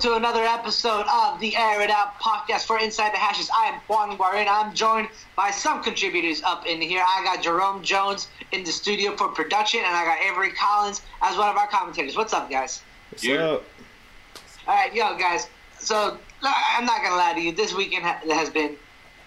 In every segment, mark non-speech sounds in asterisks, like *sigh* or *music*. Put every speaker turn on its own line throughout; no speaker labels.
to another episode of the Air It Out podcast for Inside the Hashes. I am Juan Guarin. I'm joined by some contributors up in here. I got Jerome Jones in the studio for production, and I got Avery Collins as one of our commentators. What's up, guys?
What's yeah. up?
All right, yo, guys. So I'm not gonna lie to you. This weekend has been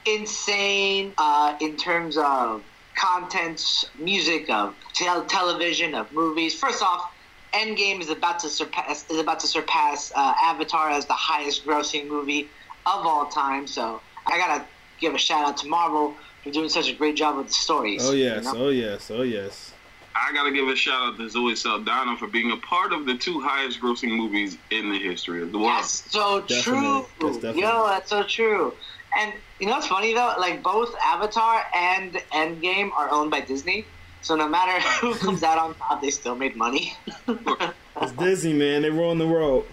insane uh, in terms of contents, music, of television, of movies. First off, Endgame is about to surpass is about to surpass uh, Avatar as the highest grossing movie of all time. So I gotta give a shout out to Marvel for doing such a great job with the stories.
Oh yes, you know? oh yes, oh yes.
I gotta give a shout out to Zoe Saldana for being a part of the two highest grossing movies in the history of the world.
That's so definitely. true. That's Yo, that's so true. And you know what's funny though? Like both Avatar and Endgame are owned by Disney. So no matter *laughs* who comes out on top, they still made money.
it's Disney, man. They rule the world.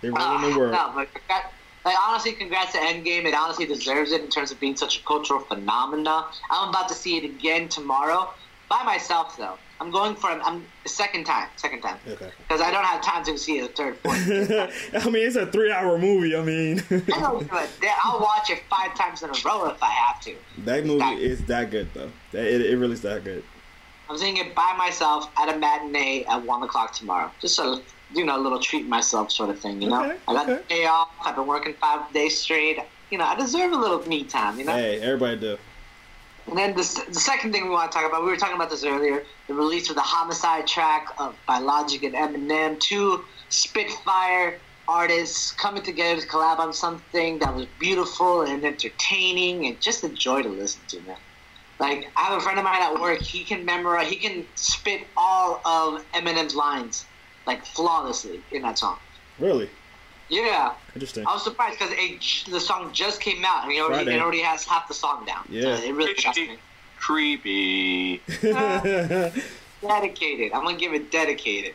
They rule uh, the world.
No, but like honestly, congrats to Endgame. It honestly deserves it in terms of being such a cultural phenomenon. I'm about to see it again tomorrow by myself though. I'm going for I'm second time, second time. Okay. Because I don't have time to see a third, fourth. *laughs*
I mean, it's a three-hour movie. I mean,
I don't, I'll watch it five times in a row if I have to.
That movie that, is that good though. It, it really is that good.
I'm seeing it by myself at a matinee at one o'clock tomorrow. Just so you know, a little treat myself sort of thing. You know, okay, I got okay. the day off. I've been working five days straight. You know, I deserve a little me time. You know.
Hey, everybody do.
And then the, the second thing we want to talk about, we were talking about this earlier, the release of the Homicide track of by Logic and Eminem, two Spitfire artists coming together to collab on something that was beautiful and entertaining and just a joy to listen to, man. Like I have a friend of mine at work, he can memorize, he can spit all of Eminem's lines like flawlessly in that song.
Really?
Yeah.
Interesting.
I was surprised because the song just came out and he already, it already has half the song down.
Yeah. So
it really shocked me.
Creepy. *laughs*
dedicated. I'm gonna give it dedicated.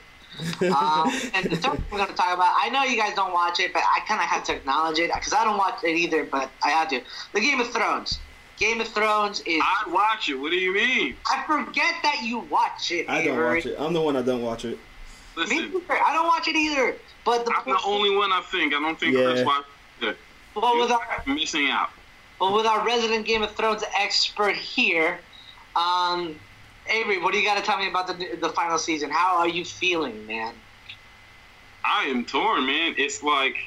um, and the third we're going to talk about, I know you guys don't watch it, but I kind of have to acknowledge it because I don't watch it either, but I have to. The Game of Thrones. Game of Thrones is.
I watch it. What do you mean?
I forget that you watch it.
I don't watch it. I'm the one that don't watch it.
Listen,
Me I don't watch it either. But
the I'm the only one I think. I don't think yeah. Chris watched it.
Well, with our
missing out.
Well, with our resident Game of Thrones expert here, um, Avery, what do you got to tell me about the the final season? How are you feeling, man?
I am torn, man. It's like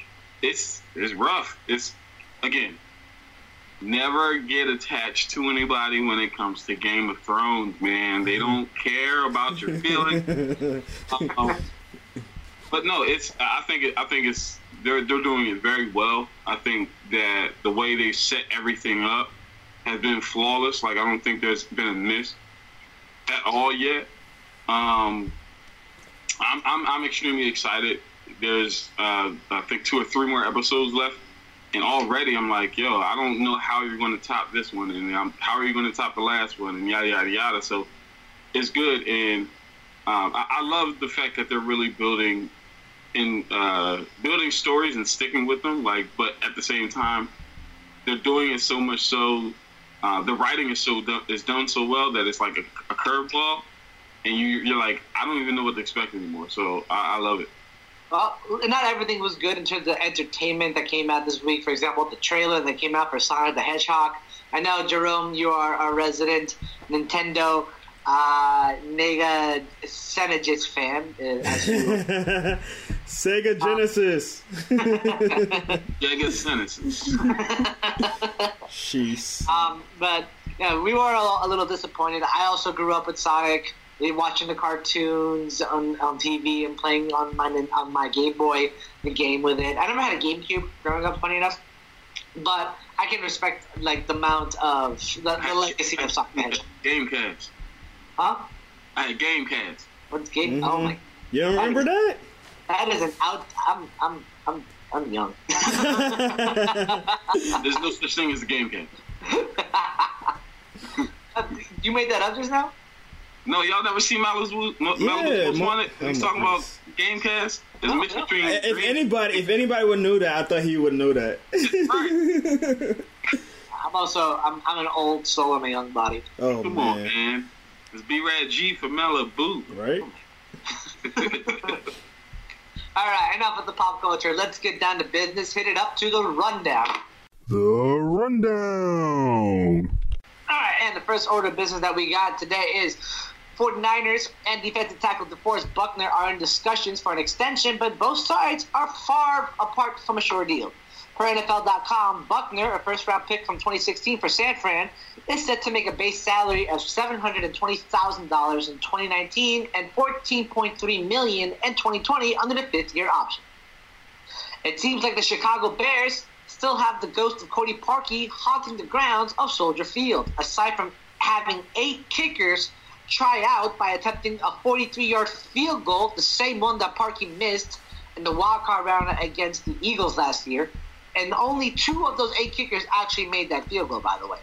it's it's rough. It's again, never get attached to anybody when it comes to Game of Thrones, man. They *laughs* don't care about your feelings. *laughs* um, but no, it's. I think. It, I think it's. They're they're doing it very well. I think that the way they set everything up has been flawless. Like I don't think there's been a miss at all yet. Um, I'm I'm, I'm extremely excited. There's uh, I think two or three more episodes left, and already I'm like, yo, I don't know how you're going to top this one, and I'm, how are you going to top the last one, and yada yada yada. So it's good, and um, I, I love the fact that they're really building in uh, building stories and sticking with them. Like, but at the same time, they're doing it so much so. Uh, the writing is so done, is done so well that it's like a, a curveball, and you, you're like, I don't even know what to expect anymore. So I, I love it.
Well, not everything was good in terms of entertainment that came out this week. For example, the trailer that came out for Sonic the Hedgehog. I know, Jerome, you are a resident Nintendo uh, Nega Senegis fan. *laughs* Uh, *laughs*
Sega Genesis.
Sega Genesis.
Jeez.
Um, but yeah, we were a, a, little disappointed. I also grew up with Sonic, watching the cartoons on, on TV and playing on my on my Game Boy the game with it. I never had a GameCube growing up, funny enough, but I can respect like the amount of the, the legacy of Sonic.
Gamecast.
Huh?
I had Gamecast.
What's game? Oh mm-hmm. Oh my!
You remember that?
That is an out. I'm I'm I'm I'm young. *laughs*
There's no such thing as a game Gamecast. *laughs*
Uh, you made that up just now?
No, y'all never see Malice Malice yeah, Most Wanted? He's talking about Gamecast. There's no, oh, no. between.
If anybody, if anybody would know that, I thought he would know that. *laughs*
I'm also I'm I'm an old soul in a young body.
Oh
Come
man.
on, man. It's B Rad G for Malibu.
Right.
All right, enough of the pop culture. Let's get down to business. Hit it up to the rundown.
The rundown.
All right, and the first order of business that we got today is 49ers and defensive tackle DeForest Buckner are in discussions for an extension, but both sides are far apart from a sure deal. Per NFL.com, Buckner, a first round pick from 2016 for San Fran, is set to make a base salary of $720,000 in 2019 and $14.3 million in 2020 under the fifth year option. It seems like the Chicago Bears still have the ghost of Cody Parkey haunting the grounds of Soldier Field, aside from having eight kickers try out by attempting a 43 yard field goal, the same one that Parkey missed in the wild card round against the Eagles last year. And only two of those eight kickers actually made that field goal, by the way.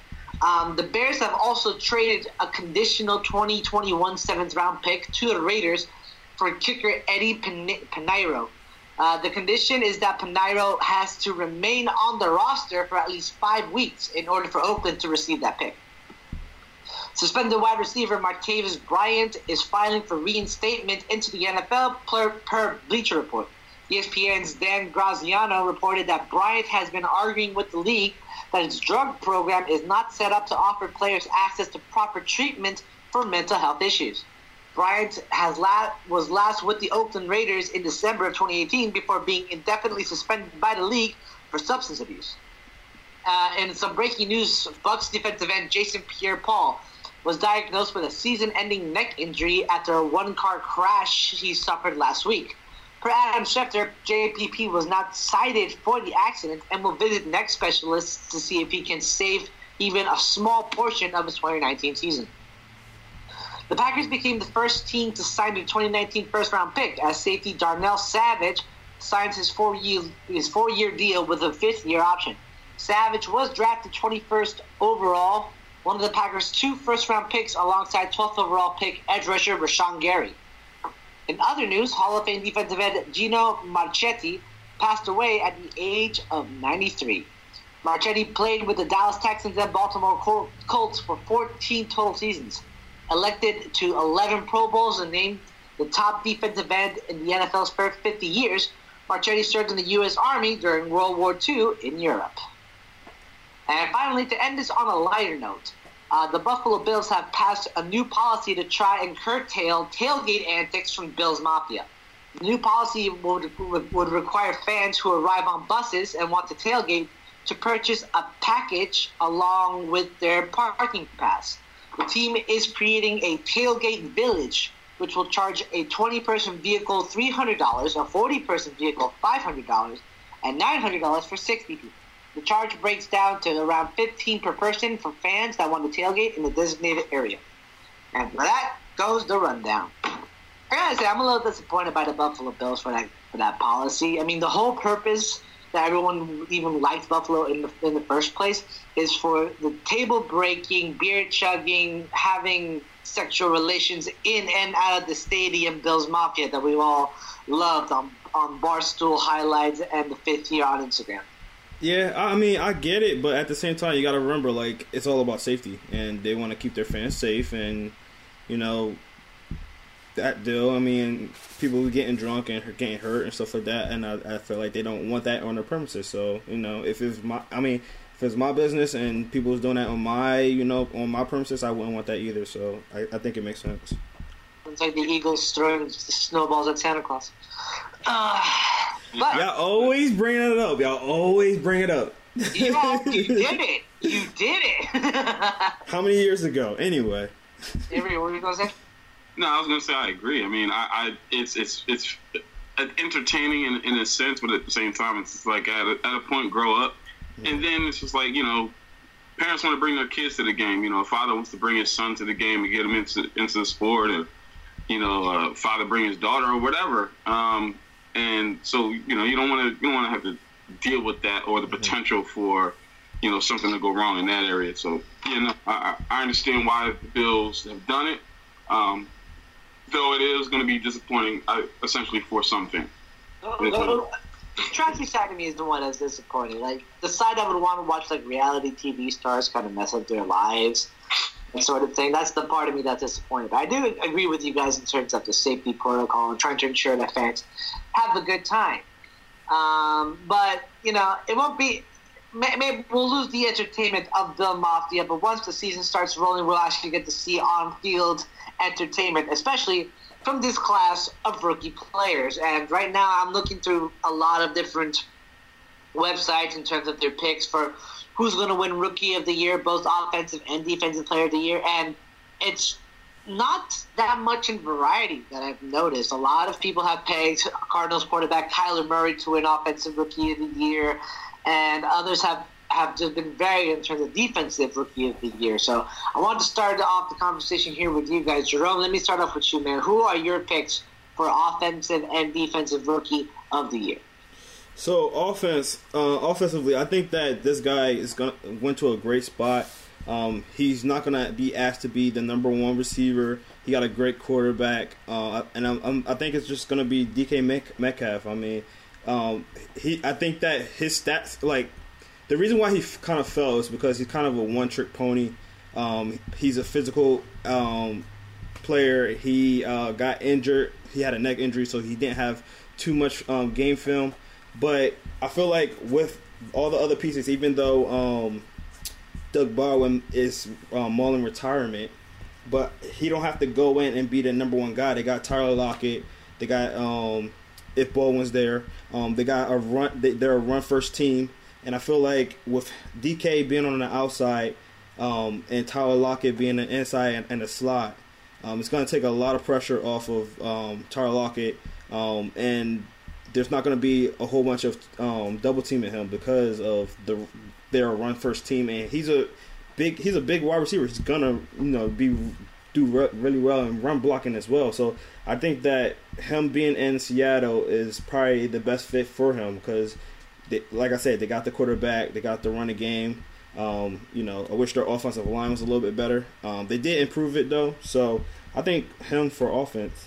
Um, the Bears have also traded a conditional 2021 seventh round pick to the Raiders for kicker Eddie Piñeiro. Uh, the condition is that Piñeiro has to remain on the roster for at least five weeks in order for Oakland to receive that pick. Suspended wide receiver Martavis Bryant is filing for reinstatement into the NFL per, per Bleacher Report. ESPN's Dan Graziano reported that Bryant has been arguing with the league that its drug program is not set up to offer players access to proper treatment for mental health issues. Bryant has la- was last with the Oakland Raiders in December of 2018 before being indefinitely suspended by the league for substance abuse. Uh, and some breaking news: Bucs defensive end Jason Pierre-Paul was diagnosed with a season-ending neck injury after a one-car crash he suffered last week. Per Adam Schefter, JPP was not cited for the accident and will visit neck specialists to see if he can save even a small portion of his 2019 season. The Packers became the first team to sign the 2019 first-round pick as safety Darnell Savage signs his four-year his four-year deal with a fifth-year option. Savage was drafted 21st overall one of the Packers' two first-round picks alongside 12th overall pick edge rusher Rashan Gary. In other news, Hall of Fame defensive end Gino Marchetti passed away at the age of 93. Marchetti played with the Dallas Texans and Baltimore Colts for 14 total seasons. Elected to 11 Pro Bowls and named the top defensive end in the NFL's first 50 years, Marchetti served in the U.S. Army during World War II in Europe. And finally, to end this on a lighter note, uh, the Buffalo Bills have passed a new policy to try and curtail tailgate antics from Bills Mafia. The new policy would, would, would require fans who arrive on buses and want to tailgate to purchase a package along with their parking pass. The team is creating a tailgate village, which will charge a 20 person vehicle $300, a 40 person vehicle $500, and $900 for 60 people. The charge breaks down to around 15 per person for fans that want to tailgate in the designated area. And for that goes the rundown. I gotta say, I'm a little disappointed by the Buffalo Bills for that for that policy. I mean, the whole purpose that everyone even liked Buffalo in the in the first place is for the table breaking, beer chugging, having sexual relations in and out of the stadium Bills Mafia that we all loved on on Barstool highlights and the fifth year on Instagram.
Yeah, I mean, I get it, but at the same time, you got to remember, like, it's all about safety, and they want to keep their fans safe, and you know, that deal. I mean, people getting drunk and getting hurt and stuff like that, and I, I feel like they don't want that on their premises. So, you know, if it's my, I mean, if it's my business and people's doing that on my, you know, on my premises, I wouldn't want that either. So, I, I think it makes sense.
It's like the Eagles throwing snowballs at Santa Claus. Uh,
but, Y'all always bring it up. Y'all always bring it up.
you, *laughs* know, you did it. You did it. *laughs*
How many years ago? Anyway.
Avery, what were you gonna say?
No, I was gonna say I agree. I mean, I, I it's it's it's entertaining in, in a sense, but at the same time, it's like at a, at a point, grow up, yeah. and then it's just like you know, parents want to bring their kids to the game. You know, a father wants to bring his son to the game and get him into into the sport, and you know, a father bring his daughter or whatever. Um, and so you know you don't want to you don't want to have to deal with that or the mm-hmm. potential for you know something to go wrong in that area. So you know I, I understand why the Bills have done it, um, though it is going to be disappointing uh, essentially for something.
the tragic side of me is the one that's disappointed. Like the side I would want to watch like reality TV stars kind of mess up their lives that sort of thing. That's the part of me that's disappointed. But I do agree with you guys in terms of the safety protocol and trying to ensure that fans have a good time. Um, but you know, it won't be. Maybe we'll lose the entertainment of the Mafia, but once the season starts rolling, we'll actually get to see on-field entertainment, especially from this class of rookie players. And right now, I'm looking through a lot of different websites in terms of their picks for who's going to win Rookie of the Year, both offensive and defensive Player of the Year, and it's not that much in variety that I've noticed. A lot of people have pegged Cardinals quarterback Kyler Murray to win Offensive Rookie of the Year, and others have have just been very in terms of defensive rookie of the year. So I want to start off the conversation here with you guys. Jerome, let me start off with you, man. Who are your picks for offensive and defensive rookie of the year?
So offense, uh, offensively, I think that this guy is going went to a great spot. Um, he's not going to be asked to be the number one receiver. He got a great quarterback, uh, and I'm, I'm, i think it's just going to be DK Metcalf. I mean, um, he. I think that his stats, like the reason why he f- kind of fell is because he's kind of a one trick pony. Um, he's a physical um, player. He uh, got injured. He had a neck injury, so he didn't have too much um, game film. But I feel like with all the other pieces, even though um, Doug Baldwin is um, mauling retirement, but he don't have to go in and be the number one guy. They got Tyler Lockett. They got um, if Baldwin's there. Um, they got a run. They, are a run first team. And I feel like with DK being on the outside um, and Tyler Lockett being the inside and, and the slot, um, it's going to take a lot of pressure off of um, Tyler Lockett. Um, and there's not going to be a whole bunch of um, double teaming him because of the their run first team. And he's a big he's a big wide receiver. He's gonna you know be do re- really well in run blocking as well. So I think that him being in Seattle is probably the best fit for him because like I said, they got the quarterback, they got the running game. Um, you know, I wish their offensive line was a little bit better. Um, they did improve it though, so I think him for offense.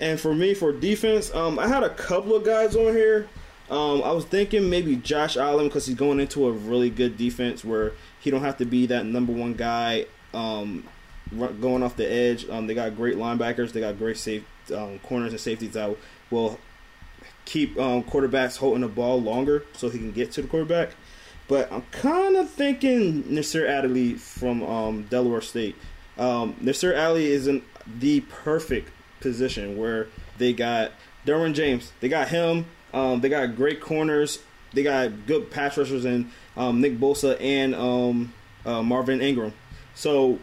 And for me, for defense, um, I had a couple of guys on here. Um, I was thinking maybe Josh Allen because he's going into a really good defense where he don't have to be that number one guy um, going off the edge. Um, they got great linebackers, they got great safe um, corners and safeties that will keep um, quarterbacks holding the ball longer so he can get to the quarterback. But I'm kind of thinking Nasir Adderley from um, Delaware State. Nasir Adderley is in the perfect position where they got Derwin James. They got him. Um, they got great corners. They got good pass rushers in um, Nick Bosa and um, uh, Marvin Ingram. So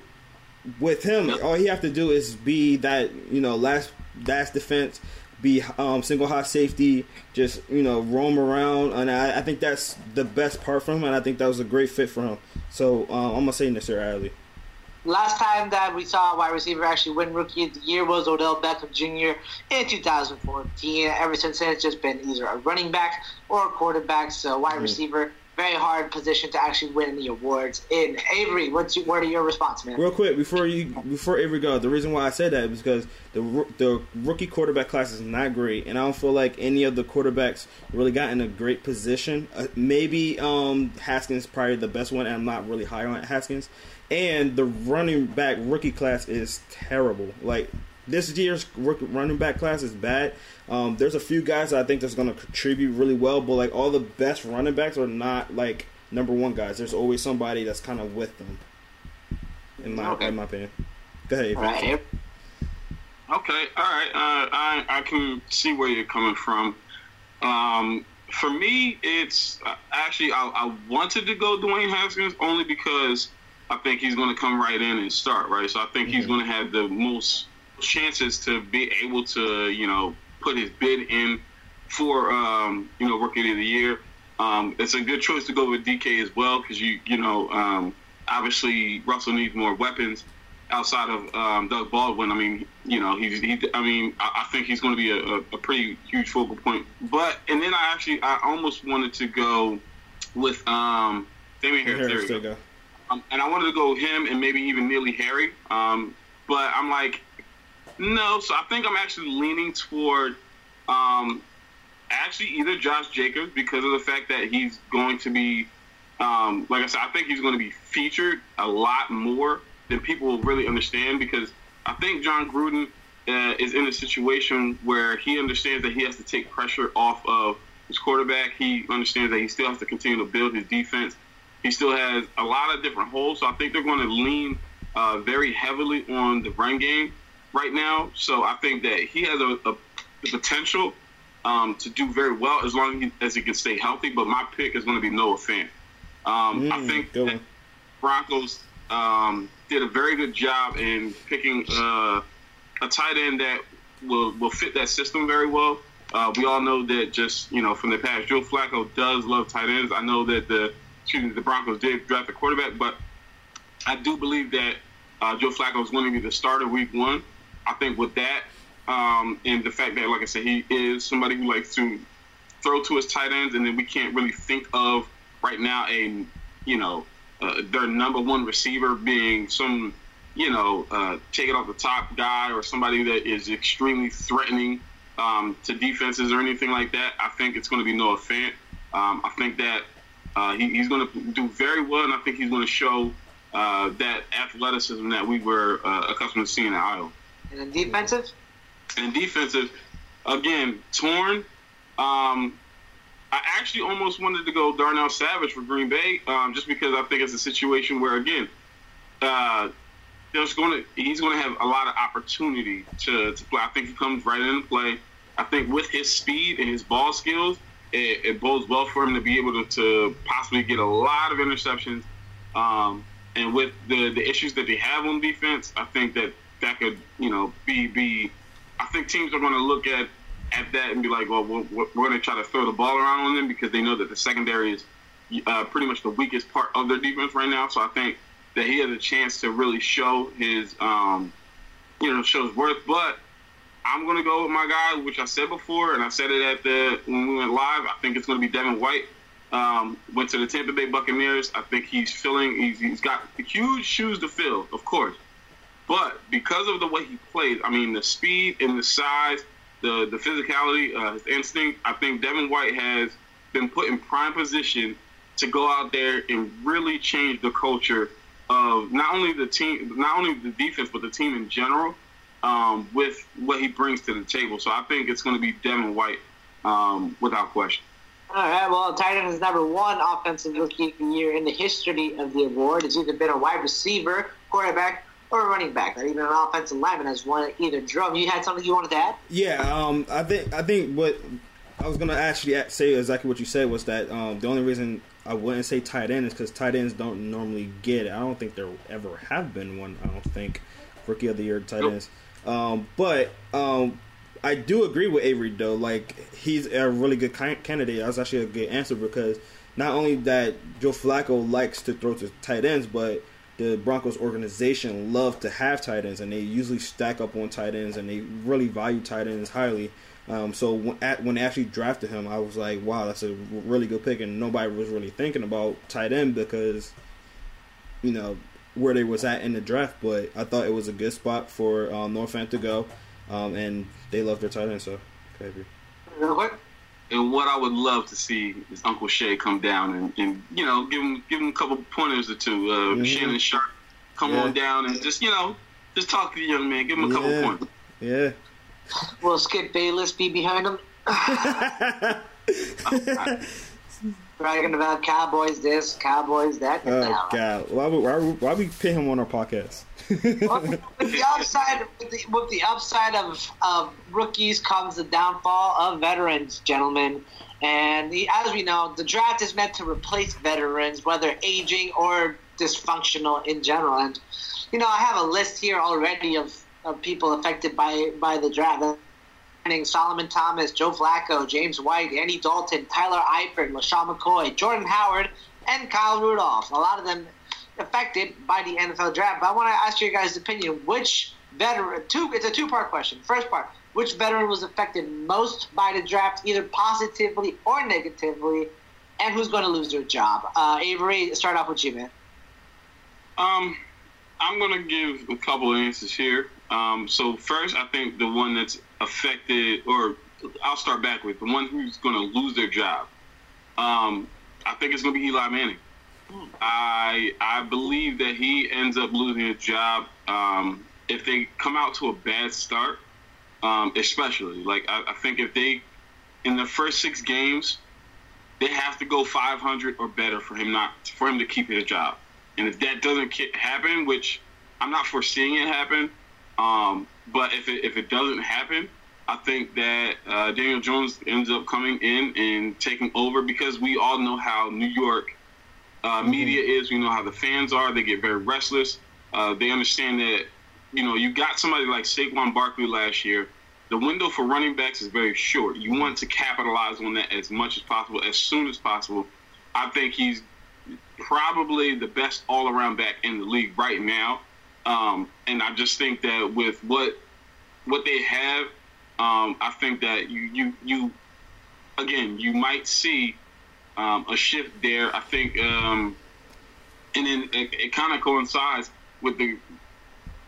with him, all he have to do is be that you know last last defense be um, single high safety, just you know roam around, and I, I, think that's the best part for him, and I think that was a great fit for him. So uh, I'm gonna say Nasir Adderley.
Last time that we saw a wide receiver actually win Rookie of the Year was Odell Beckham Jr. in 2014. Ever since then, it's just been either a running back or a quarterback. So wide mm-hmm. receiver very hard position to actually win the awards. In Avery, what's your, what are your response, man?
Real quick before you before Avery goes, the reason why I said that is because the the rookie quarterback class is not great, and I don't feel like any of the quarterbacks really got in a great position. Uh, maybe um, Haskins probably the best one, and I'm not really high on Haskins. And the running back rookie class is terrible. Like this year's running back class is bad. Um, there's a few guys I think that's going to contribute really well, but like all the best running backs are not like number one guys. There's always somebody that's kind of with them. In my okay. in my opinion. Go ahead. All right.
Okay. All right. Uh, I I can see where you're coming from. Um, for me, it's uh, actually I, I wanted to go Dwayne Haskins only because I think he's going to come right in and start right. So I think mm-hmm. he's going to have the most chances to be able to you know put his bid in for um, you know rookie of the year. Um, it's a good choice to go with DK as well because you you know um, obviously Russell needs more weapons outside of um, Doug Baldwin. I mean you know he's he, I mean I, I think he's going to be a, a, pretty huge focal point. But and then I actually I almost wanted to go with um, Damien Harris. There we go. Um, and I wanted to go him and maybe even N'Keal Harry. Um, but I'm like, no, so I think I'm actually leaning toward um, actually either Josh Jacobs because of the fact that he's going to be, um, like I said, I think he's going to be featured a lot more than people will really understand because I think Jon Gruden uh, is in a situation where he understands that he has to take pressure off of his quarterback. He understands that he still has to continue to build his defense. He still has a lot of different holes, so I think they're going to lean uh, very heavily on the run game right now. So I think that he has a, a the potential um, to do very well as long as he can stay healthy. But my pick is going to be Noah Fant. Um,
Mm,
I think that. Broncos um, did a very good job in picking uh, a tight end that will will fit that system very well. Uh, we all know that just you know from the past, Joe Flacco does love tight ends. I know that the excuse me, the Broncos did draft a quarterback, but I do believe that uh, Joe Flacco is going to be the starter week one. I think with that um, and the fact that, like I said, he is somebody who likes to throw to his tight ends, and then we can't really think of right now a you know uh, their number one receiver being some you know uh, take it off the top guy or somebody that is extremely threatening um, to defenses or anything like that. I think it's going to be Noah Fant. Um, I think that uh, he, he's going to do very well, and I think he's going to show uh, that athleticism that we were uh, accustomed to seeing in Iowa.
And defensive.
And defensive, again, torn. Um, I actually almost wanted to go Darnell Savage for Green Bay, um, just because I think it's a situation where, again, uh, there's going to he's going to have a lot of opportunity to, to play. I think he comes right into play. I think with his speed and his ball skills, it, it bodes well for him to be able to, to possibly get a lot of interceptions. Um, and with the, the issues that they have on defense, I think that that could you know be be. I think teams are going to look at at that and be like, well, we're, we're going to try to throw the ball around on them because they know that the secondary is uh, pretty much the weakest part of their defense right now. So I think that he has a chance to really show his, um, you know, show his worth. But I'm going to go with my guy, which I said before, and I said it at the when we went live. I think it's going to be Devin White. Um, went to the Tampa Bay Buccaneers. I think he's filling. He's, he's got huge shoes to fill, of course. But because of the way he plays, I mean, the speed and the size, the the physicality, uh, his instinct, I think Devin White has been put in prime position to go out there and really change the culture of not only the team, not only the defense, but the team in general, um, with what he brings to the table. So I think it's going to be Devin White um, without question.
All right. Well, tight end is number one offensive rookie of the year in the history of the award. It's either been a wide receiver, quarterback, or a running back. Not even an offensive lineman has won either Jerome. You had something you wanted to add?
Yeah, um, I think I think what I was gonna actually say exactly what you said was that um, the only reason I wouldn't say tight end is because tight ends don't normally get it. I don't think there ever have been one. I don't think rookie of the year tight
Nope.
ends. Um, but um, I do agree with Avery though. Like he's a really good candidate. That's actually a good answer because not only that Joe Flacco likes to throw to tight ends, but the Broncos organization love to have tight ends, and they usually stack up on tight ends, and they really value tight ends highly. Um, so when, at, when they actually drafted him, I was like, wow, that's a really good pick, and nobody was really thinking about tight end because, you know, where they was at in the draft. But I thought it was a good spot for um, North to go, um, and they love their tight end. So.
Real quick.
And what I would love to see is Uncle Shay come down and, and you know give him give him a couple pointers or two. Uh,
Mhm.
Shannon Sharpe come
Yeah.
on down and just you know just talk to the young man, give him a couple
Yeah.
pointers.
yeah.
Will Skip Bayless be behind him? *laughs* *laughs* *laughs* Bragging about Cowboys this, Cowboys that.
Oh
No.
God! Why would why, why we put him on our podcast?
Well, with the *laughs* upside, with the, with the upside of, of rookies comes the downfall of veterans, gentlemen. And the, as we know, the draft is meant to replace veterans, whether aging or dysfunctional in general. And you know, I have a list here already of, of people affected by by the draft. Manning, Solomon Thomas, Joe Flacco, James White, Andy Dalton, Tyler Eifert, LeSean McCoy, Jordan Howard, and Kyle Rudolph. A lot of them affected by the NFL draft. But I want to ask your guys' opinion. Which veteran? Two. It's a two-part question. First part: Which veteran was affected most by the draft, either positively or negatively, and who's going to lose their job? Uh, Avery, start off with you, man.
Um, I'm gonna give a couple of answers here. Um, so first, I think the one that's affected, or I'll start back with the one who's gonna lose their job. Um, I think it's gonna be Eli Manning. I I believe that he ends up losing his job um, if they come out to a bad start. um, especially. Like I, I think if they in the first six games, they have to go 500 or better for him not for him to keep his job. And if that doesn't happen, which I'm not foreseeing it happen, um, but if it, if it doesn't happen, I think that uh, Daniel Jones ends up coming in and taking over because we all know how New York uh, mm-hmm. media is. We know how the fans are. They get very restless. Uh, they understand that you know you got somebody like Saquon Barkley last year. The window for running backs is very short. You want to capitalize on that as much as possible, as soon as possible. I think he's probably the best all-around back in the league right now. Um, and I just think that with what what they have, um, I think that you you you again you might see um, a shift there. I think, um, and then it, it kind of coincides with the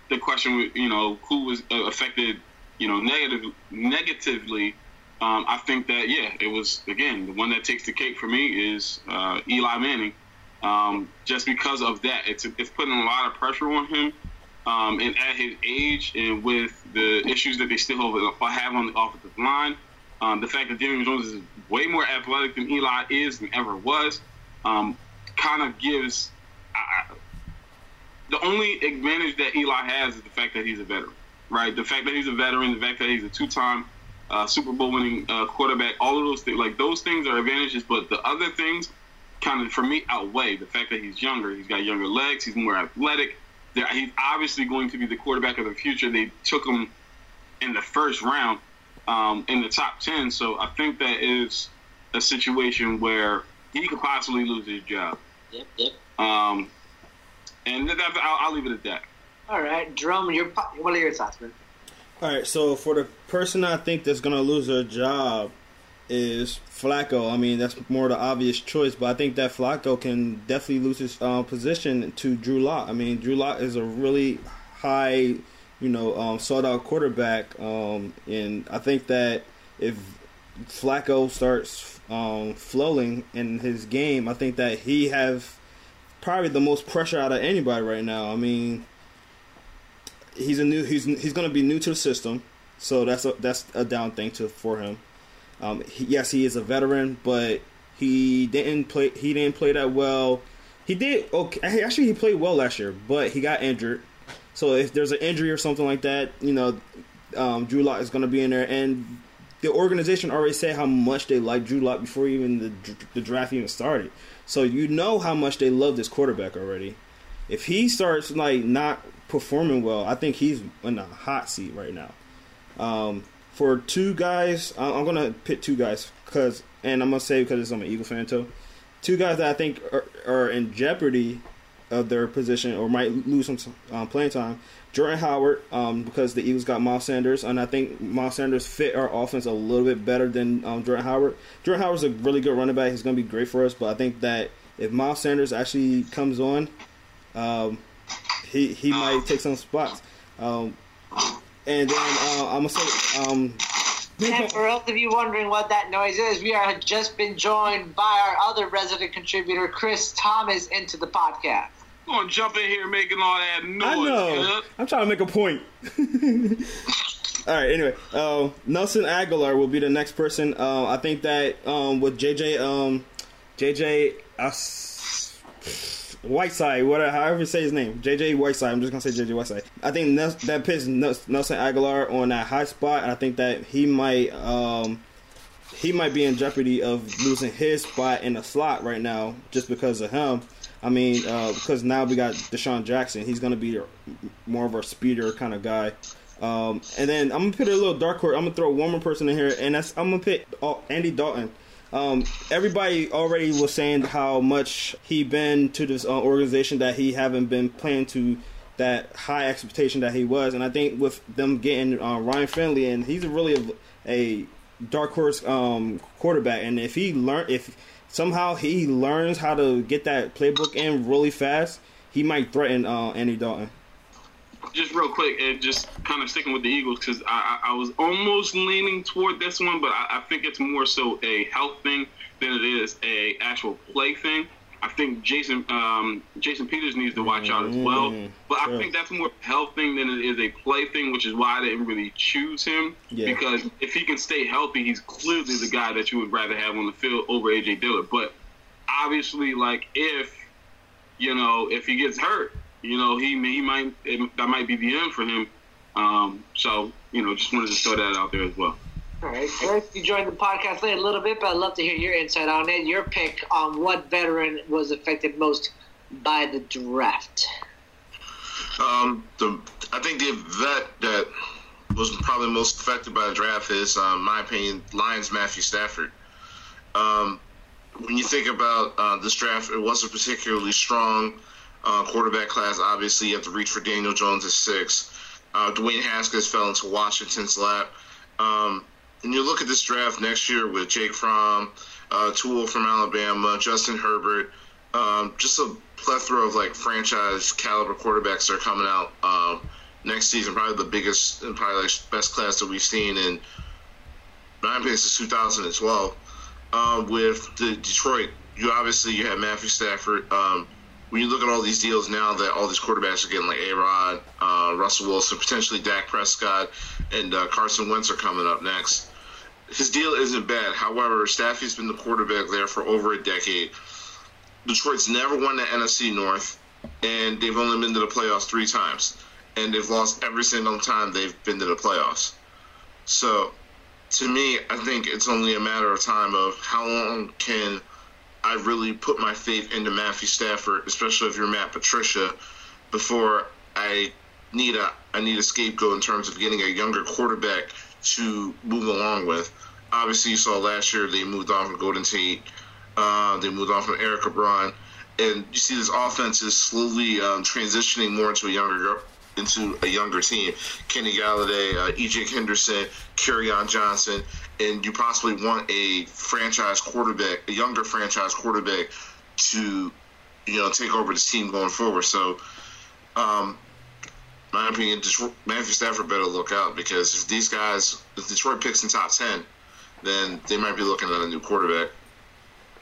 the question, you know, who was uh, affected, you know, negative negatively. Um, I think that yeah, it was again the one that takes the cake for me is uh, Eli Manning. Um, just because of that, it's it's putting a lot of pressure on him. Um, and at his age, and with the issues that they still have on the offensive line, um, the fact that Daniel Jones is way more athletic than Eli is and ever was, um, kind of gives. Uh, the only advantage that Eli has is the fact that he's a veteran, right? The fact that he's a veteran, the fact that he's a two-time uh, Super Bowl winning uh, quarterback, all of those things, like those things are advantages, but the other things kind of, for me, outweigh the fact that he's younger. He's got younger legs. He's more athletic. he's obviously going to be the quarterback of the future. They took him in the first round um, in the top 10. So I think that is a situation where he could possibly lose his job.
Yep, yep.
Um, and that, I'll, I'll, leave it at that.
All right, Jerome, your, what are your thoughts, man?
All right, so for the person I think that's going to lose their job is Flacco. I mean, that's more the obvious choice, but I think that Flacco can definitely lose his uh, position to Drew Lock. I mean, Drew Lock is a really high you know, um, sought out quarterback. Um, and I think that if Flacco starts um, flowing in his game, I think that he have probably the most pressure out of anybody right now. I mean, he's a new he's he's going to be new to the system, so that's a that's a down thing to for him. Um, he, yes, he is a veteran, but he didn't play he didn't play that well. He did okay. Actually, he played well last year, but he got injured. So if there's an injury or something like that, you know, um, Drew Lock is going to be in there, and the organization already said how much they like Drew Lock before even the the draft even started. So you know how much they love this quarterback already. If he starts like not performing well, I think he's in a hot seat right now. Um, for two guys, I'm gonna pick two guys because, and I'm gonna say because I'm an Eagle fan too. Two guys that I think are, are in jeopardy of their position or might lose some um, playing time. Jordan Howard, um, because the Eagles got Miles Sanders, and I think Miles Sanders fit our offense a little bit better than um, Jordan Howard. Jordan Howard's a really good running back. He's going to be great for us, but I think that if Miles Sanders actually comes on, um, he he might take some spots. Um, and then uh, I'm gonna say um,
and for those of you wondering what that noise is, we are just been joined by our other resident contributor, Chris Thomas, into the podcast.
I'm gonna jump in here making all that noise. I
know. I'm trying to make a point. *laughs* all right. Anyway, uh, Nelson Agholor will be the next person. Uh, I think that um, with JJ, um, JJ Whiteside, whatever, however you say his name, JJ Whiteside. I'm just gonna say JJ Whiteside. I think that puts Nelson Agholor on that high spot, and I think that he might. Um, he might be in jeopardy of losing his spot in the slot right now just because of him. I mean, uh, because now we got DeSean Jackson. He's to be more of a speeder kind of guy. Um, and then I'm gonna put a little dark horse. I'm gonna throw one more person in here, and that's I'm gonna pick Andy Dalton. Um, everybody already was saying how much he been to this uh, organization that he haven't been playing to that high expectation that he was, and I think with them getting uh, Ryan Finley, and he's really a, a dark horse um, quarterback, and if he learn if somehow he learns how to get that playbook in really fast, he might threaten uh, Andy Dalton.
Just real quick, and just kind of sticking with the Eagles because I, I, was almost leaning toward this one, but I, I, think it's more so a health thing than it is a actual play thing. I think Jason um, Jason Peters needs to watch out as well.
Mm,
But I think that's more health thing than it is a play thing, which is why I didn't really choose him.
Yeah.
Because if he can stay healthy, he's clearly the guy that you would rather have on the field over AJ Dillard. But obviously, like if you know if he gets hurt, you know he he might it, that might be the end for him. Um, so you know, just wanted to throw that out there as well.
All right, Chris, you joined the podcast late a little bit, but I'd love to hear your insight on it. Your pick on what veteran was affected most by the draft.
Um, the I think the vet that was probably most affected by the draft is, um, in my opinion, Lions Matthew Stafford. Um, when you think about uh, this draft, it wasn't particularly strong uh, quarterback class. Obviously, you have to reach for Daniel Jones at six. Uh, Dwayne Haskins fell into Washington's lap. Um, and you look at this draft next year with Jake Fromm, uh, Tua from Alabama, Justin Herbert, um, just a plethora of like franchise caliber quarterbacks that are coming out um, next season. Probably the biggest and probably like best class that we've seen in my opinion since 2012. Um, with the Detroit, you obviously you have Matthew Stafford. Um, when you look at all these deals now that all these quarterbacks are getting, like A Rod, uh, Russell Wilson, potentially Dak Prescott, and uh, Carson Wentz are coming up next. His deal isn't bad. However, Staffy's been the quarterback there for over a decade. Detroit's never won the NFC North, and they've only been to the playoffs three times, and they've lost every single time they've been to the playoffs. So, to me, I think it's only a matter of time of how long can I really put my faith into Matthew Stafford, especially if you're Matt Patricia, before I need a I need a scapegoat in terms of getting a younger quarterback to move along with. Obviously, you saw last year they moved on from Golden Tate. Uh, they moved on from Eric Ebron, and you see this offense is slowly um, transitioning more into a younger into a younger team. Kenny Golladay, uh, EJ Henderson, on Johnson, and you possibly want a franchise quarterback, a younger franchise quarterback, to you know take over this team going forward. So, um, my opinion, Detroit, Matthew Stafford better look out because if these guys, if Detroit picks in top ten, then they might be looking at a new quarterback.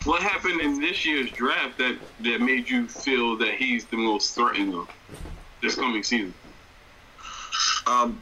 What happened in this year's draft that that made you feel that he's the most threatening of this coming season?
Um,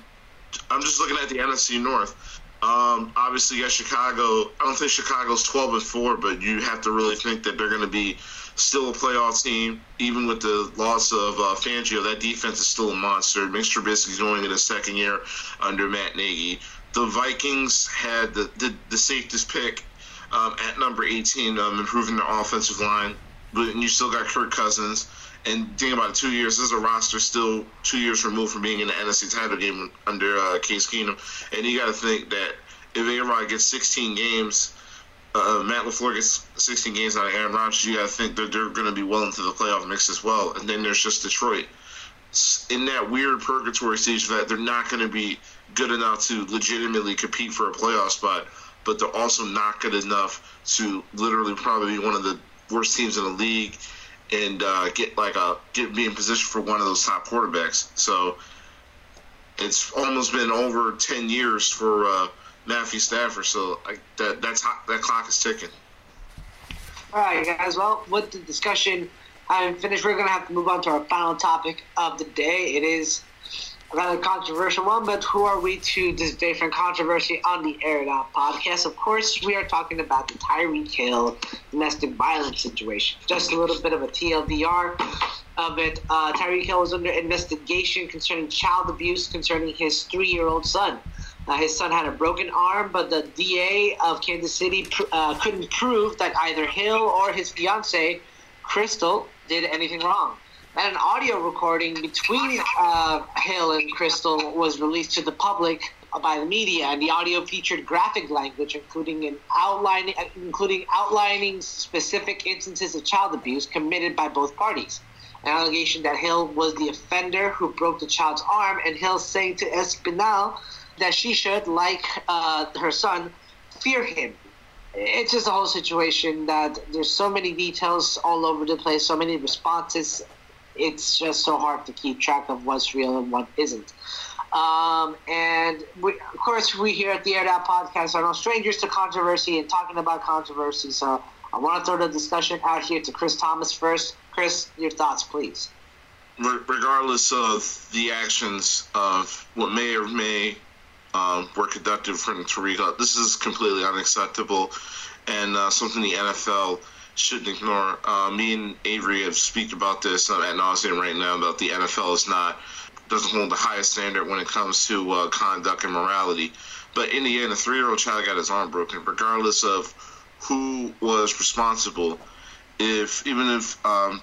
I'm just looking at the NFC North. Um, obviously, got Chicago. I don't think Chicago's 12 and four, but you have to really think that they're going to be still a playoff team, even with the loss of uh, Fangio. That defense is still a monster. Mitch Trubisky's going in his second year under Matt Nagy. The Vikings had the the, the safest pick um, at number 18, um, improving their offensive line, but you still got Kirk Cousins. And think about it, two years. This is a roster still two years removed from being in the NFC title game under uh, Case Keenum. And you got to think that if A-Rod gets 16 games, uh, Matt LaFleur gets 16 games out of Aaron Rodgers, you got to think that they're going to be well into the playoff mix as well. And then there's just Detroit. In that weird purgatory stage that they're not going to be good enough to legitimately compete for a playoff spot, but they're also not good enough to literally probably be one of the worst teams in the league and uh, get like a get be in position for one of those top quarterbacks. So it's almost been over ten years for uh, Matthew Stafford. So I, that that's hot, that clock is ticking.
All right, guys. Well, with the discussion having finished, we're to have to move on to our final topic of the day. It is rather controversial one, but who are we to display from controversy on the Air It Out podcast? Of course, we are talking about the Tyreek Hill domestic violence situation. Just a little bit of a TLDR of it. Uh, Hill was under investigation concerning child abuse concerning his three-year-old son. Uh, his son had a broken arm, but the DA of Kansas City pr- uh, couldn't prove that either Hill or his fiancee, Crystal, did anything wrong. And an audio recording between uh, Hill and Crystal was released to the public by the media, and the audio featured graphic language, including an outline, including outlining specific instances of child abuse committed by both parties. An allegation that Hill was the offender who broke the child's arm, and Hill saying to Espinal that she should, like uh, her son, fear him. It's just a whole situation that there's so many details all over the place, so many responses. It's just so hard to keep track of what's real and what isn't. Um, and we, of course, we here at the Air Out Podcast are no strangers to controversy and talking about controversy. So I want to throw the discussion out here to Chris Thomas first. Chris, your thoughts, please.
Regardless of the actions of what may or may um, were conducted from Tyreek, this is completely unacceptable and uh, something the NFL shouldn't ignore. Uh, me and Avery have speak about this uh, at nauseum right now about the NFL is not doesn't hold the highest standard when it comes to uh, conduct and morality. But in the end, a three-year-old child got his arm broken, regardless of who was responsible. If even if um,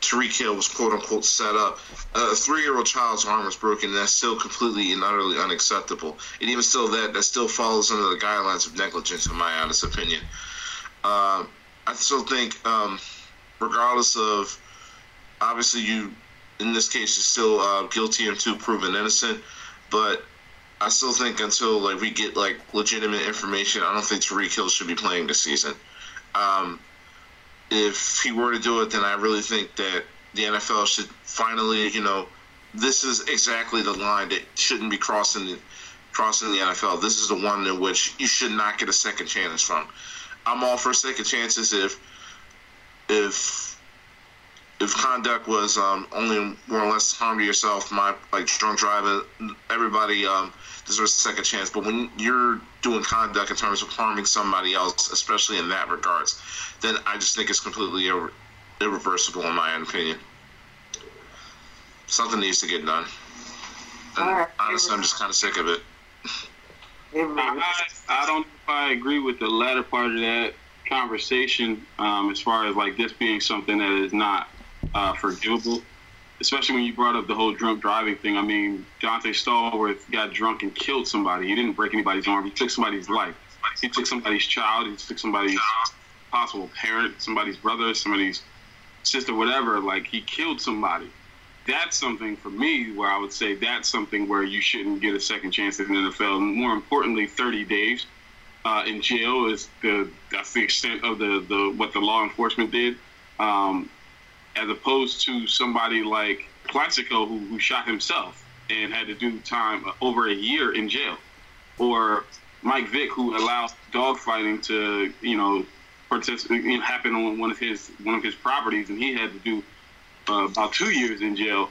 Tyreek Hill was quote unquote set up, a three-year-old child's arm was broken, that's still completely and utterly unacceptable. And even still, that that still falls under the guidelines of negligence, in my honest opinion. Uh, I still think, um, regardless of, obviously you, in this case, you're still uh, guilty until proven innocent, but I still think until like we get like legitimate information, I don't think Tyreek Hill should be playing this season. Um, if he were to do it, then I really think that the NFL should finally, you know, this is exactly the line that shouldn't be crossing crossing the NFL. This is the one in which you should not get a second chance from. I'm all for second chances if if if conduct was um, only more or less harm to yourself, my like drunk driving, everybody um, deserves a second chance. But when you're doing conduct in terms of harming somebody else, especially in that regards, then I just think it's completely irre- irreversible in my opinion. Something needs to get done. And honestly, I'm just kind of sick of it.
I, I don't know if I agree with the latter part of that conversation um, as far as like this being something that is not uh, forgivable, especially when you brought up the whole drunk driving thing. I mean, Donté Stallworth got drunk and killed somebody. He didn't break anybody's arm. He took somebody's life. He took somebody's child. He took somebody's possible parent, somebody's brother, somebody's sister, whatever. Like he killed somebody that's something for me where I would say that's something where you shouldn't get a second chance in the NFL. More importantly, 30 days uh, in jail is the that's the extent of the, the what the law enforcement did, um, as opposed to somebody like Plaxico who, who shot himself and had to do time over a year in jail, or Mike Vick who allows dogfighting to you know participate you know, happen on one of his one of his properties and he had to do uh, about two years in jail.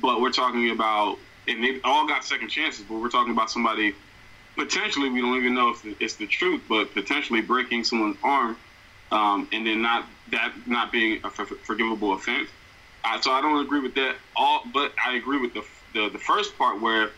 But we're talking about, and they all got second chances. But we're talking about somebody potentially we don't even know if it's the truth, but potentially breaking someone's arm, um, and then not that not being a forgivable offense. Uh, so I don't agree with that. All, but I agree with the the, the first part where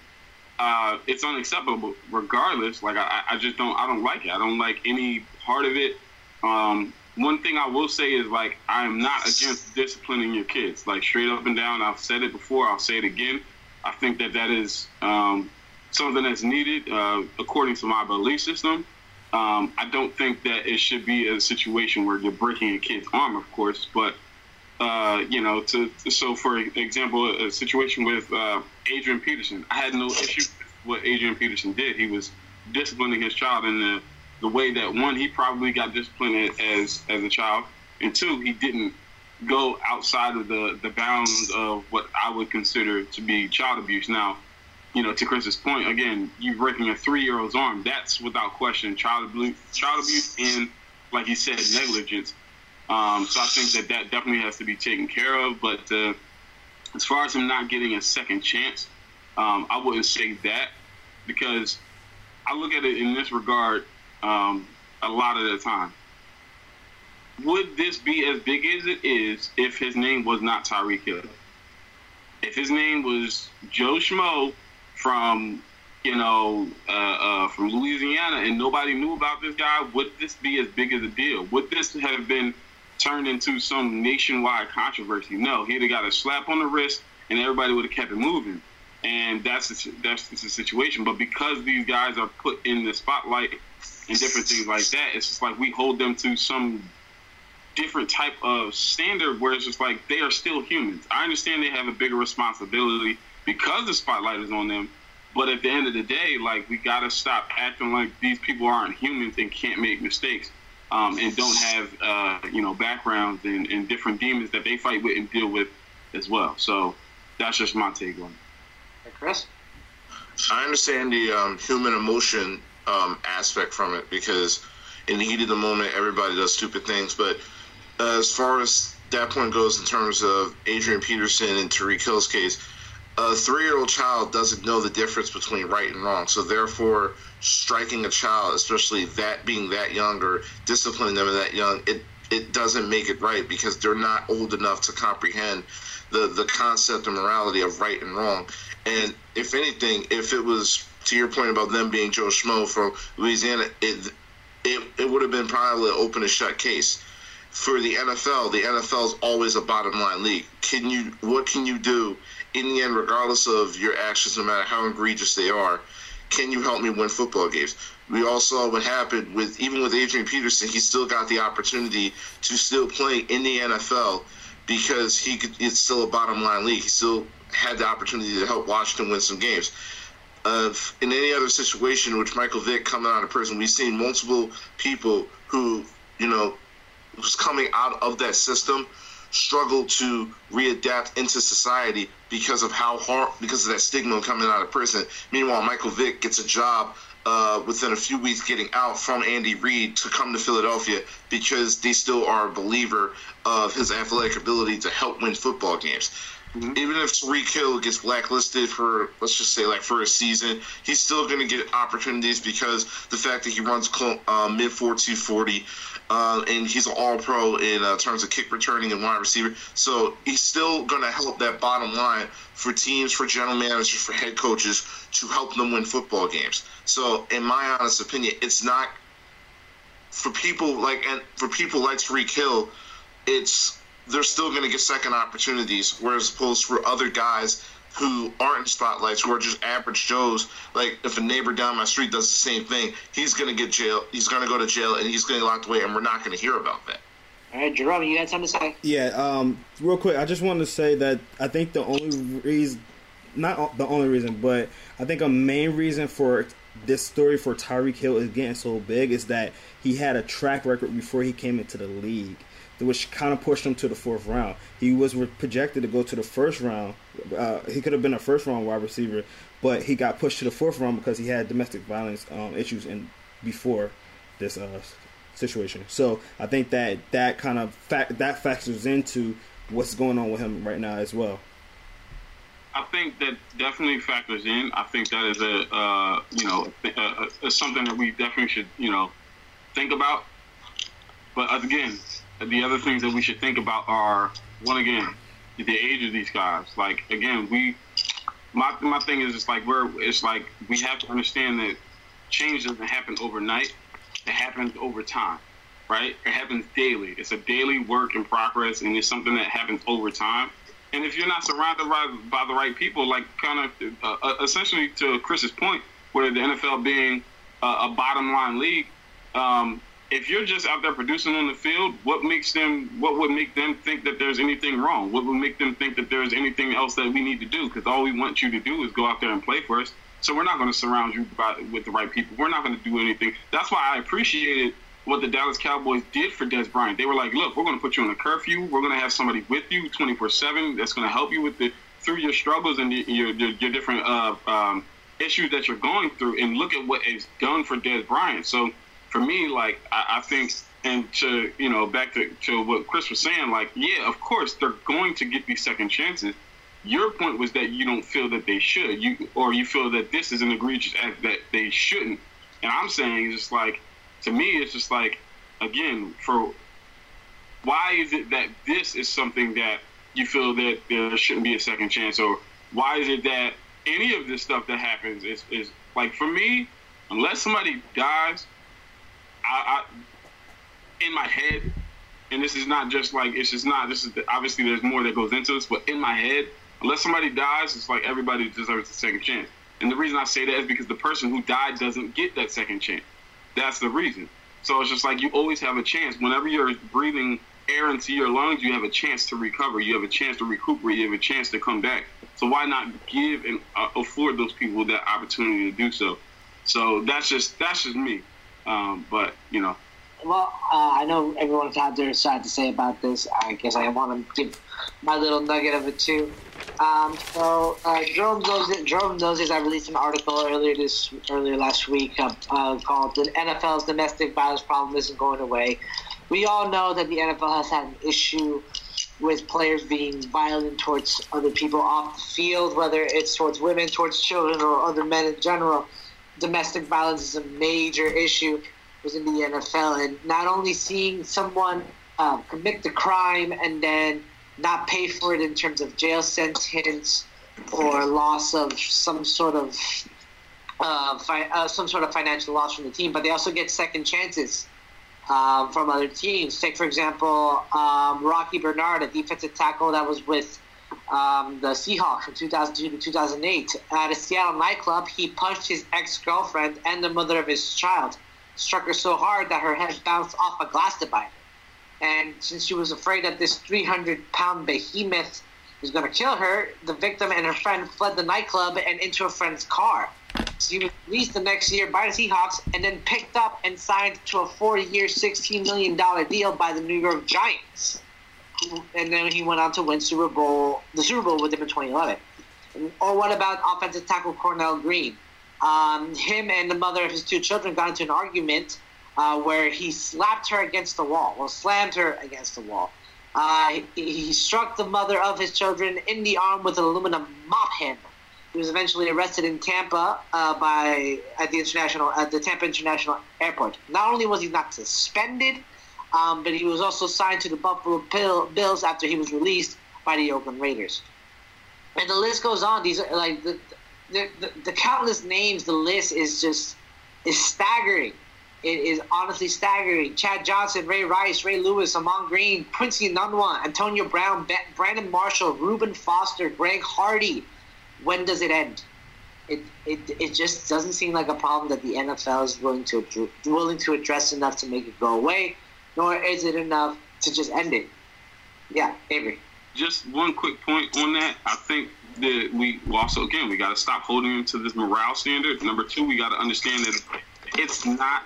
uh, it's unacceptable regardless. Like I, I just don't I don't like it. I don't like any part of it. Um, one thing I will say is like I am not against disciplining your kids. Like straight up and down, I've said it before. I'll say it again. I think that that is um, something that's needed uh, according to my belief system. Um, I don't think that it should be a situation where you're breaking a kid's arm, of course, but uh, you know, to, so for example, a situation with uh, Adrian Peterson, I had no issue with what Adrian Peterson did. He was disciplining his child in the the way that one he probably got disciplined as as a child, and two he didn't go outside of the the bounds of what I would consider to be child abuse. Now, you know, to Chris's point, again, you breaking a three year old's arm, that's without question child abuse, child abuse, and like he said, negligence. Um, so I think that that definitely has to be taken care of. But uh, as far as him not getting a second chance, um, I wouldn't say that because I look at it in this regard um, a lot of the time. Would this be as big as it is if his name was not Tyreek Hill? If his name was Joe Schmo from, you know, uh, uh, from Louisiana and nobody knew about this guy, would this be as big as a deal? Would this have been turned into some nationwide controversy? No, he'd have got a slap on the wrist and everybody would have kept it moving and that's the, that's the situation. But because these guys are put in the spotlight and different things like that. It's just like we hold them to some different type of standard where it's just like they are still humans. I understand they have a bigger responsibility because the spotlight is on them. But at the end of the day, like we gotta stop acting like these people aren't humans and can't make mistakes, um, and don't have uh, you know backgrounds and, and different demons that they fight with and deal with as well. So that's just my take on it.
Hey, Chris.
I understand the um, human emotion um, aspect from it because in the heat of the moment, everybody does stupid things. But as far as that point goes, in terms of Adrian Peterson and Tyreek Hill's case, a three-year-old child doesn't know the difference between right and wrong. So therefore, striking a child, especially that being that young or disciplining them that young, it it doesn't make it right because they're not old enough to comprehend the the concept and morality of right and wrong. And if anything, if it was to your point about them being Joe Schmo from Louisiana, it it, it would have been probably an open and shut case. For the NFL, the NFL is always a bottom line league. Can you what can you do in the end, regardless of your actions, no matter how egregious they are, can you help me win football games? We all saw what happened with even with Adrian Peterson. He still got the opportunity to still play in the NFL because he could. It's still a bottom line league. He still had the opportunity to help Washington win some games. Uh, in any other situation, which Michael Vick coming out of prison, we've seen multiple people who you know was coming out of that system struggle to readapt into society because of how hard because of that stigma coming out of prison. Meanwhile, Michael Vick gets a job uh, within a few weeks getting out from Andy Reid to come to Philadelphia because they still are a believer of his athletic ability to help win football games. Mm-hmm. Even if Tyreek Hill gets blacklisted for, let's just say, like for a season, he's still going to get opportunities because the fact that he runs uh, mid 4 240 uh, and he's an all pro in uh, terms of kick returning and wide receiver. So he's still going to help that bottom line for teams, for general managers, for head coaches to help them win football games. So, in my honest opinion, it's not for people like and for people like Tyreek Hill, it's they're still going to get second opportunities, whereas opposed for other guys who aren't in spotlights, who are just average Joes. Like if a neighbor down my street does the same thing, he's going to get jail. He's going to go to jail, and he's going to get locked away, and we're not going to hear about that.
All right, Jerome, you got something to say?
Yeah, um, real quick, I just wanted to say that I think the only reason, not the only reason, but I think a main reason for this story for Tyreek Hill is getting so big is that he had a track record before he came into the league which kind of pushed him to the fourth round. He was projected to go to the first round. Uh, he could have been a first round wide receiver, but he got pushed to the fourth round because he had domestic violence um, issues in before this uh, situation. So I think that that kind of fact that factors into what's going on with him right now as well.
I think that definitely factors in. I think that is a uh, you know a, a, something that we definitely should you know think about. But again, the other things that we should think about are one again the age of these guys. Like again, we my my thing is it's like we're it's like we have to understand that change doesn't happen overnight. It happens over time, right? It happens daily. It's a daily work in progress, and it's something that happens over time. And if you're not surrounded by, by the right people, like kind of uh, uh essentially to Chris's point, where the NFL being a bottom line league, um, if you're just out there producing on the field, what makes them? What would make them think that there's anything wrong? What would make them think that there's anything else that we need to do? Because all we want you to do is go out there and play for us. So we're not going to surround you by, with the right people. We're not going to do anything. That's why I appreciated what the Dallas Cowboys did for Dez Bryant. They were like, "Look, we're going to put you on a curfew. We're going to have somebody with you 24/7 that's going to help you with the through your struggles and your your, your different uh, um, issues that you're going through. And look at what it's done for Dez Bryant. So." For me, like I, I think, and to you know, back to, to what Chris was saying, like yeah, of course they're going to get these second chances. Your point was that you don't feel that they should, you or you feel that this is an egregious act that they shouldn't. And I'm saying it's just like to me, it's just like again for why is it that this is something that you feel that there shouldn't be a second chance, or why is it that any of this stuff that happens is, is like for me, unless somebody dies I, I in my head, and this is not just like it's just not. This is obviously there's more that goes into this, but in my head, unless somebody dies, it's like everybody deserves a second chance. And the reason I say that is because the person who died doesn't get that second chance. That's the reason. So it's just like you always have a chance. Whenever you're breathing air into your lungs, you have a chance to recover. You have a chance to recuperate. You have a chance to come back. So why not give and uh, afford those people that opportunity to do so? So that's just that's just me. Um, but you know,
well, uh, I know everyone's had their side to say about this. I guess I want to give my little nugget of it too. Um, so uh, Jerome knows it. Jerome it. I released an article earlier this earlier last week uh, uh, called "The NFL's Domestic Violence Problem Isn't Going Away." We all know that the NFL has had an issue with players being violent towards other people off the field, whether it's towards women, towards children, or other men in general. Domestic violence is a major issue within the NFL, and not only seeing someone uh, commit the crime and then not pay for it in terms of jail sentence or loss of some sort of uh, fi- uh, some sort of financial loss from the team, but they also get second chances um, from other teams. Take for example um, Rocky Bernard, a defensive tackle that was with um, the Seahawks from 2002 to 2008. At a Seattle nightclub, he punched his ex girlfriend and the mother of his child. Struck her so hard that her head bounced off a glass divider. And since she was afraid that this 300 pound behemoth was going to kill her, the victim and her friend fled the nightclub and into a friend's car. She was released the next year by the Seahawks and then picked up and signed to a four year, $16 million deal by the New York Giants. And then he went on to win Super Bowl, the Super Bowl with them in 2011. Or what about offensive tackle Cornell Green? Um, him and the mother of his two children got into an argument uh, where he slapped her against the wall, well, slammed her against the wall. Uh, he, he, struck the mother of his children in the arm with an aluminum mop handle. He was eventually arrested in Tampa uh, by at the international at the Tampa International Airport. Not only was he not suspended, um, but he was also signed to the Buffalo Bills after he was released by the Oakland Raiders. And the list goes on. These are like the the, the, the countless names. The list is just is staggering. It is honestly staggering. Chad Johnson, Ray Rice, Ray Lewis, Ahman Green, Quincy Enunwa, Antonio Brown, Brandon Marshall, Reuben Foster, Greg Hardy. When does it end? It, it, it just doesn't seem like a problem that the NFL is willing to willing to address enough to make it go away, nor is it enough to just end it. Yeah, Avery.
Just one quick point on that. I think that we also again we got to stop holding them to this morale standard. Number two, we got to understand that it's not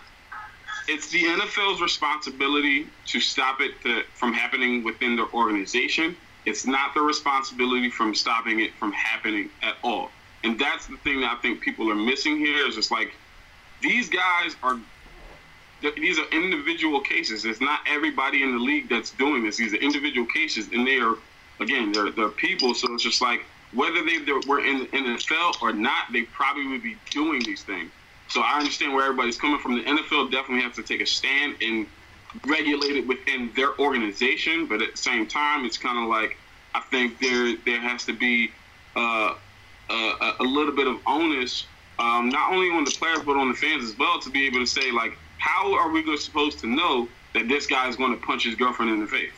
it's the NFL's responsibility to stop it to, from happening within their organization. It's not their responsibility from stopping it from happening at all. And that's the thing that I think people are missing here is just like these guys are these are individual cases. It's not everybody in the league that's doing this. These are individual cases, and they are again they're they're people. So it's just like whether they were in the NFL or not, they probably would be doing these things. So I understand where everybody's coming from. The NFL definitely has to take a stand and regulate it within their organization, but at the same time, it's kind of like I think there there has to be uh, a, a, little bit of onus, um, not only on the players but on the fans as well, to be able to say like, how are we supposed to know that this guy is going to punch his girlfriend in the face,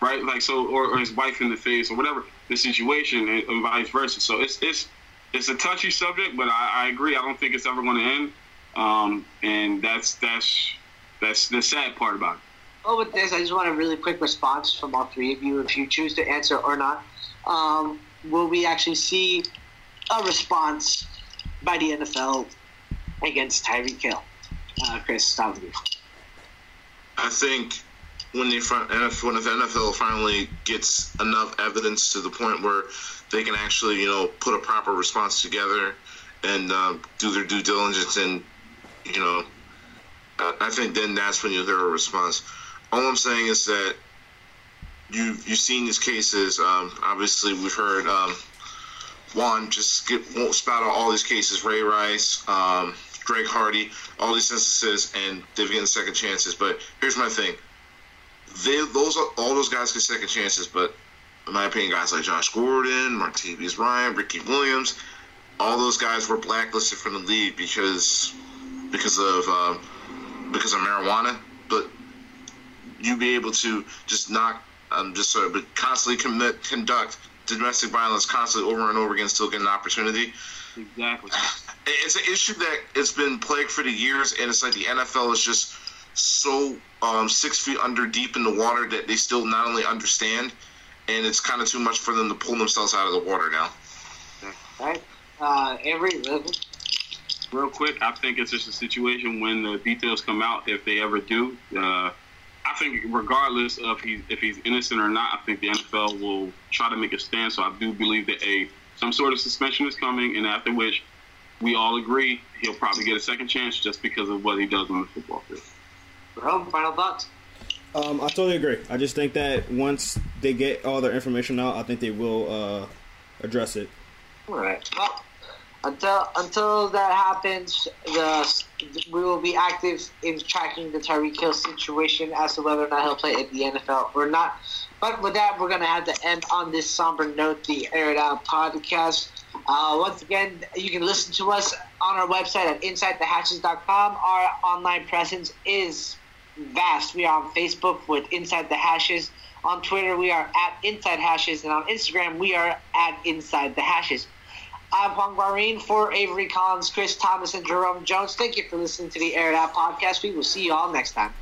right? Like so, or, or his wife in the face, or whatever the situation, and, and vice versa. So it's it's it's a touchy subject, but I, I agree. I don't think it's ever going to end, um, and that's that's that's the sad part about it.
Well, with this, I just want a really quick response from all three of you, if you choose to answer or not. Um, will we actually see a response by the NFL against Tyreek Hill? Uh, Chris, start with you.
I think when the when the NFL finally gets enough evidence to the point where they can actually, you know, put a proper response together and uh, do their due diligence. And, you know, I think then that's when you'll hear a response. All I'm saying is that you you've seen these cases. Um, obviously, we've heard um, Juan just get, won't spout out all these cases. Ray Rice, um, Greg Hardy, all these instances, and they've getting second chances. But here's my thing: they those all those guys get second chances, but in my opinion, guys like Josh Gordon, Martavis Bryant, Ricky Williams, all those guys were blacklisted from the league because because of uh, because of marijuana. But you be able to just knock, um, just sort of, but constantly commit, conduct domestic violence constantly over and over again, still get an opportunity.
Exactly.
It's an issue that it's been plagued for the years, and it's like the NFL is just so um, six feet under deep in the water that they still not only understand and it's kind of too much for them to pull themselves out of the water now.
Right. uh, every level.
real quick, I think it's just a situation when the details come out, if they ever do. Uh, I think regardless of he, if he's innocent or not, I think the NFL will try to make a stand. So I do believe that a some sort of suspension is coming, and after which we all agree he'll probably get a second chance just because of what he does on the football field.
Bro, final thoughts?
Um, I totally agree. I just think that once they get all their information out, I think they will uh, address it.
All right. Well, until until that happens, the we will be active in tracking the Tyreek Hill situation as to whether or not he'll play in the NFL or not. But with that, we're gonna have to end on this somber note. The Air It Out podcast. Uh, once again, you can listen to us on our website at InsideTheHashes.com. Our online presence is vast. We are on Facebook with Inside the Hashes. On Twitter, we are at Inside Hashes, and on Instagram, we are at Inside the Hashes. I'm Juan Guarin for Avery Collins, Chris Thomas, and Jerome Jones. Thank you for listening to the Air It Out podcast. We will see you all next time.